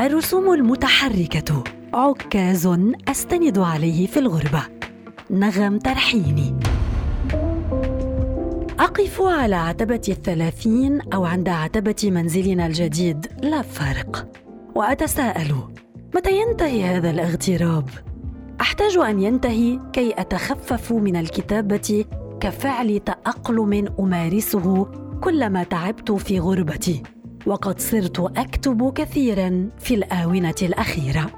الرسوم المتحركة. عكاز أستند عليه في الغربة. نغم ترحيني أقف على عتبة الثلاثين أو عند عتبة منزلنا الجديد. لا فرق وأتساءل متى ينتهي هذا الاغتراب؟ أحتاج أن ينتهي كي أتخفف من الكتابة كفعل تأقلم أمارسه كلما تعبت في غربتي. وقد صرت أكتب كثيرا في الآونة الأخيرة.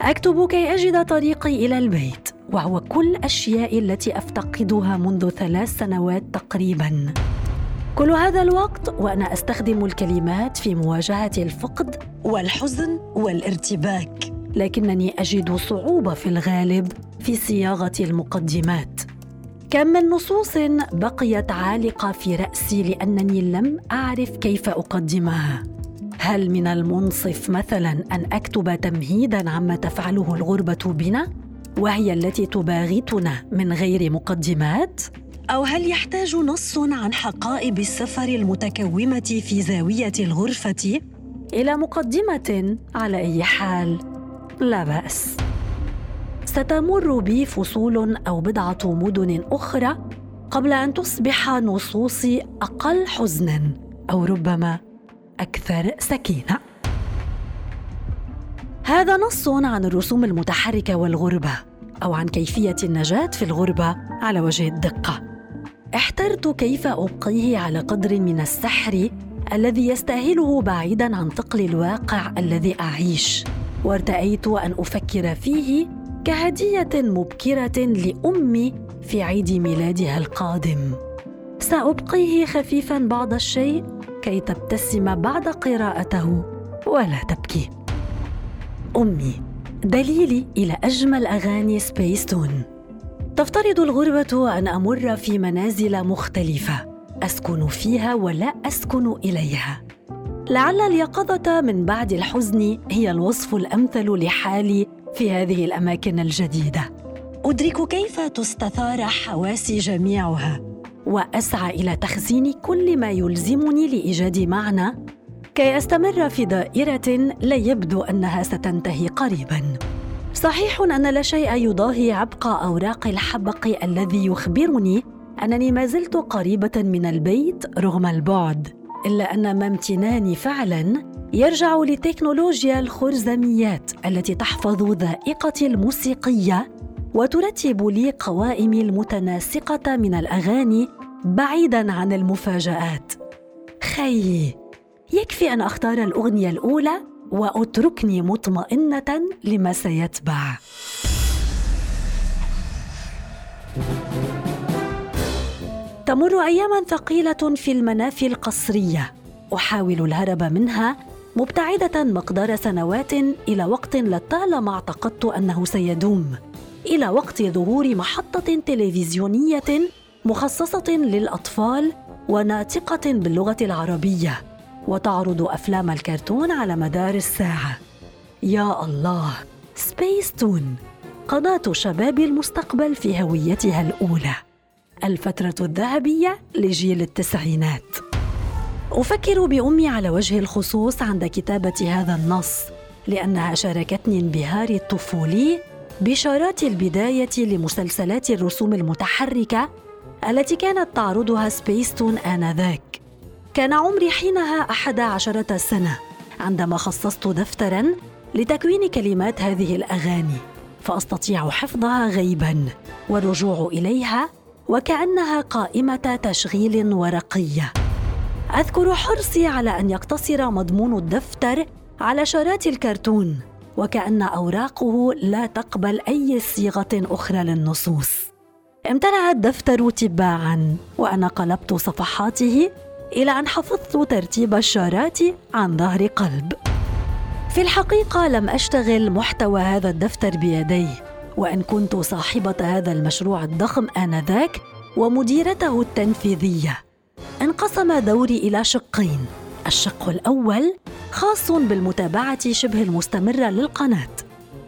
أكتب كي أجد طريقي إلى البيت وهو كل الأشياء التي أفتقدها منذ ثلاث سنوات تقريبا. كل هذا الوقت وأنا أستخدم الكلمات في مواجهة الفقد والحزن والارتباك لكنني أجد صعوبة في الغالب في صياغة المقدمات. كم من نصوص بقيت عالقة في رأسي لأنني لم أعرف كيف أقدمها. هل من المنصف مثلا أن أكتب تمهيدا عما تفعله الغربة بنا؟ وهي التي تباغتنا من غير مقدمات؟ أو هل يحتاج نص عن حقائب السفر المتكومة في زاوية الغرفة؟ إلى مقدمة على أي حال لا بأس. ستمر بي فصول أو بضعة مدن أخرى قبل أن تصبح نصوصي أقل حزنا أو ربما أكثر سكينة. هذا نص عن الرسوم المتحركة والغربة أو عن كيفية النجاة في الغربة على وجه الدقة. احترت كيف أبقيه على قدر من السحر الذي يستاهله بعيدا عن ثقل الواقع الذي أعيش، وارتأيت أن أفكر فيه كهدية مبكرة لأمي في عيد ميلادها القادم. سأبقيه خفيفا بعض الشيء كي تبتسم بعد قراءته ولا تبكي. أمي دليلي إلى أجمل أغاني سبيستون تفترض الغربة أن أمر في منازل مختلفة. أسكن فيها ولا أسكن إليها. لعل اليقظة من بعد الحزن هي الوصف الأمثل لحالي في هذه الأماكن الجديدة. أدرك كيف تستثار حواسي جميعها. وأسعى إلى تخزين كل ما يلزمني لإيجاد معنى كي أستمر في دائرة لا يبدو أنها ستنتهي قريبا. صحيح أن لا شيء يضاهي عبق أوراق الحبق الذي يخبرني أنني ما زلت قريبة من البيت رغم البعد إلا أن ما امتناني فعلا يرجع لتكنولوجيا الخرزميات التي تحفظ ذائقتي الموسيقية وترتب لي قوائمي المتناسقة من الأغاني بعيدا عن المفاجآت. خي يكفي أن أختار الأغنية الأولى وأتركني مطمئنة لما سيتبع. تمر اياما ثقيلة في المنافي القصرية. أحاول الهرب منها مبتعدة مقدار سنوات إلى وقت لطالما اعتقدت أنه سيدوم إلى وقت ظهور محطة تلفزيونية مخصصة للأطفال وناطقة باللغة العربية وتعرض أفلام الكرتون على مدار الساعة. يا الله! سبيس تون قناة شباب المستقبل في هويتها الأولى. الفترة الذهبية لجيل التسعينات. أفكر بأمي على وجه الخصوص عند كتابة هذا النص لأنها شاركتني انبهاري الطفولي بشارات البداية لمسلسلات الرسوم المتحركة التي كانت تعرضها سبيستون آنذاك. كان عمري حينها أحد عشرة سنة عندما خصصت دفترا لتكوين كلمات هذه الأغاني فأستطيع حفظها غيبا والرجوع إليها وكأنها قائمة تشغيل ورقية. أذكر حرصي على أن يقتصر مضمون الدفتر على شارات الكرتون وكأن أوراقه لا تقبل أي صيغة أخرى للنصوص. امتلأ الدفتر تباعا وأنا قلبت صفحاته إلى أن حفظت ترتيب الشارات عن ظهر قلب. في الحقيقة لم أشتغل محتوى هذا الدفتر بيدي، وإن كنت صاحبة هذا المشروع الضخم آنذاك ومديرته التنفيذية. انقسم دوري إلى شقين، الشق الأول خاص بالمتابعة شبه المستمرة للقناة.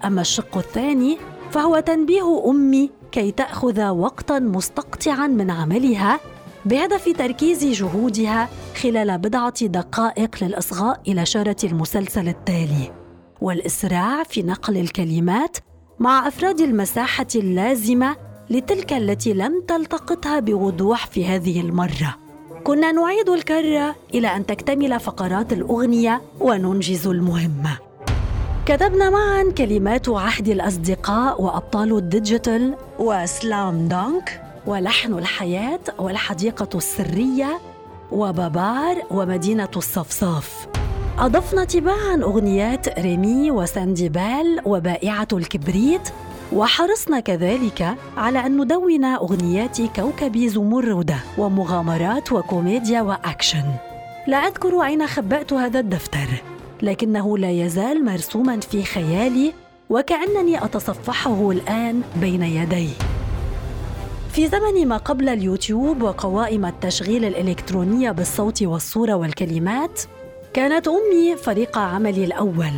أما الشق الثاني فهو تنبيه أمي كي تأخذ وقتا مستقطعا من عملها بهدف تركيز جهودها خلال بضعة دقائق للإصغاء إلى شارة المسلسل التالي. والإسراع في نقل الكلمات مع أفراد المساحة اللازمة لتلك التي لم تلتقطها بوضوح في هذه المرة. كنا نعيد الكره إلى أن تكتمل فقرات الأغنية وننجز المهمه كتبنا معا كلمات عهد الأصدقاء وأبطال الديجيتال وسلام دانك ولحن الحياة والحديقة السرية وبابار ومدينة الصفصاف. أضفنا تباعا أغنيات ريمي وسانديبال وبائعة الكبريت وحرصنا كذلك على أن ندون أغنيات كوكب زمردة ومغامرات وكوميديا وأكشن. لا أذكر أين خبأت هذا الدفتر لكنه لا يزال مرسوما في خيالي وكأنني أتصفحه الآن بين يدي. في زمن ما قبل اليوتيوب وقوائم التشغيل الإلكترونية بالصوت والصورة والكلمات كانت أمي فريق عملي الأول.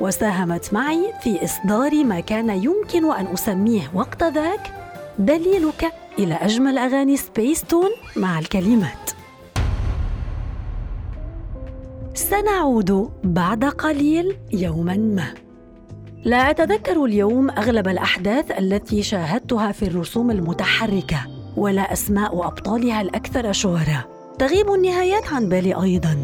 وساهمت معي في إصدار ما كان يمكن أن أسميه وقت ذاك دليلك إلى أجمل أغاني سبيس تون مع الكلمات. سنعود بعد قليل يوما ما. لا أتذكر اليوم أغلب الأحداث التي شاهدتها في الرسوم المتحركة ولا أسماء أبطالها الأكثر شهرة. تغيب النهايات عن بالي أيضا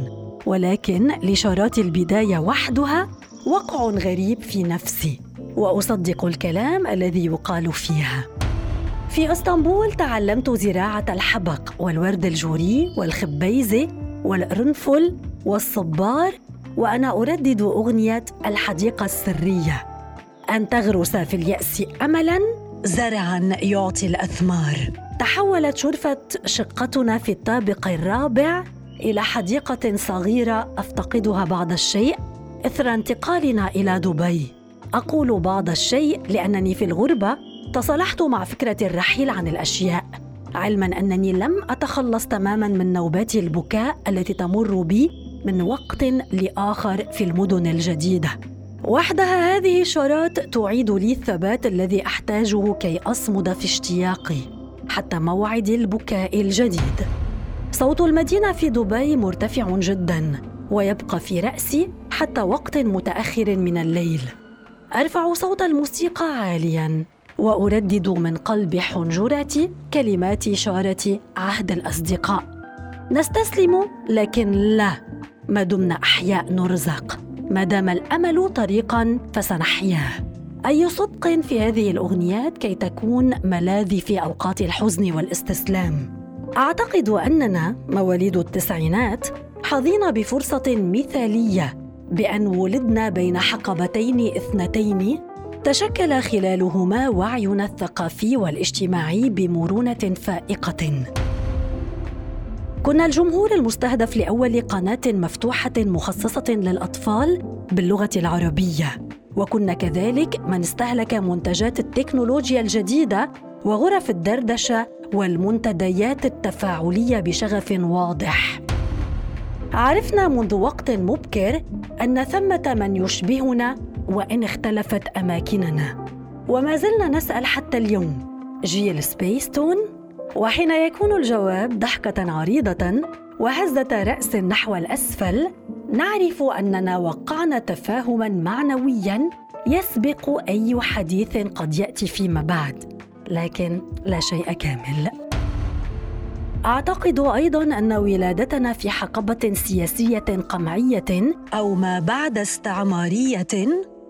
ولكن لشارات البداية وحدها وقع غريب في نفسي وأصدق الكلام الذي يقال فيها. في إسطنبول تعلمت زراعة الحبق والورد الجوري والخبيزة والقرنفل والصبار وأنا أردد أغنية الحديقة السرية. أن تغرس في اليأس املا زرعا يعطي الأثمار. تحولت شرفة شقتنا في الطابق الرابع إلى حديقة صغيرة أفتقدها بعض الشيء. إثر انتقالنا إلى دبي. أقول بعض الشيء لأنني في الغربة تصالحت مع فكرة الرحيل عن الأشياء علما أنني لم أتخلص تماما من نوبات البكاء التي تمر بي من وقت لآخر في المدن الجديدة. وحدها هذه الشارات تعيد لي الثبات الذي أحتاجه كي أصمد في اشتياقي حتى موعد البكاء الجديد. صوت المدينة في دبي مرتفع جدا. ويبقى في رأسي حتى وقت متأخر من الليل. أرفع صوت الموسيقى عاليا وأردد من قلب حنجرتي كلمات شارة عهد الأصدقاء. نستسلم لكن لا ما دمنا أحياء نرزق ما دام الأمل طريقا فسنحياه. أي صدق في هذه الأغنيات كي تكون ملاذي في أوقات الحزن والاستسلام. أعتقد أننا مواليد التسعينات حظينا بفرصة مثالية بأن ولدنا بين حقبتين اثنتين تشكل خلالهما وعينا الثقافي والاجتماعي بمرونة فائقة. كنا الجمهور المستهدف لأول قناة مفتوحة مخصصة للأطفال باللغة العربية وكنا كذلك من استهلك منتجات التكنولوجيا الجديدة وغرف الدردشة والمنتديات التفاعلية بشغف واضح. عرفنا منذ وقت مبكر أن ثمة من يشبهنا وإن اختلفت أماكننا. وما زلنا نسأل حتى اليوم. جيل سبيستون وحين يكون الجواب ضحكة عريضة وهزة رأس نحو الأسفل نعرف أننا وقعنا تفاهما معنويا يسبق أي حديث قد يأتي فيما بعد. لكن لا شيء كامل. أعتقد أيضا أن ولادتنا في حقبة سياسية قمعية أو ما بعد استعمارية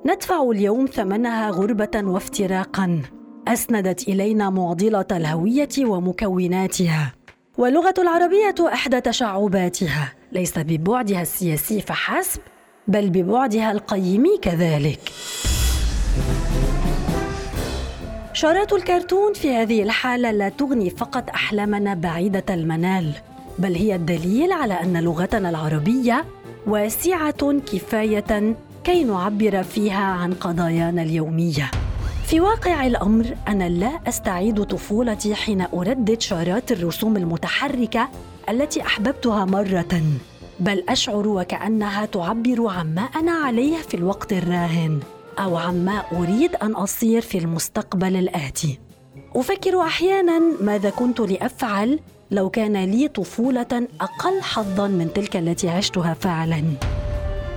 ندفع اليوم ثمنها غربة وافتراقا. أسندت إلينا معضلة الهوية ومكوناتها. واللغة العربية إحدى تشعباتها. ليس ببعدها السياسي فحسب بل ببعدها القيمي كذلك. شارات الكرتون في هذه الحالة لا تغني فقط أحلامنا بعيدة المنال بل هي الدليل على أن لغتنا العربية واسعة كفاية كي نعبر فيها عن قضايانا اليومية. في واقع الأمر أنا لا أستعيد طفولتي حين أردد شارات الرسوم المتحركة التي أحببتها مرة بل أشعر وكأنها تعبر عما أنا عليه في الوقت الراهن. أو عما أريد أن أصير في المستقبل الآتي. أفكر أحيانا ماذا كنت لأفعل لو كان لي طفولة أقل حظا من تلك التي عشتها فعلا.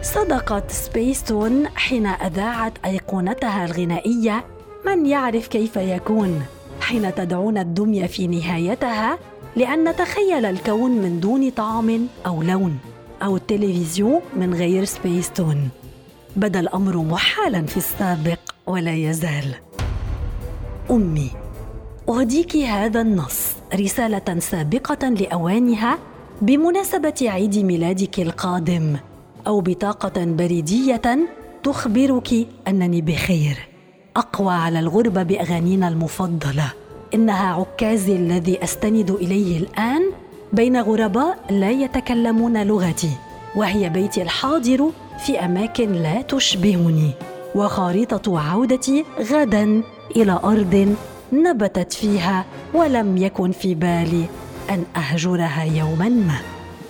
صدقت سبيستون حين أذاعت أيقونتها الغنائية من يعرف كيف يكون؟ حين تدعون الدمية في نهايتها لأن نتخيل الكون من دون طعم أو لون أو التلفزيون من غير سبيستون. بدأ الأمر محالا في السابق ولا يزال. أمي أهديك هذا النص رسالة سابقة لأوانها بمناسبة عيد ميلادك القادم أو بطاقة بريدية تخبرك أنني بخير. أقوى على الغربة بأغانينا المفضلة. إنها عكازي الذي أستند إليه الآن بين غرباء لا يتكلمون لغتي وهي بيتي الحاضر في أماكن لا تشبهني وخارطه عودتي غدا إلى أرض نبتت فيها ولم يكن في بالي أن أهجرها يوما. ما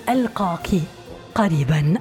القاك قريبا.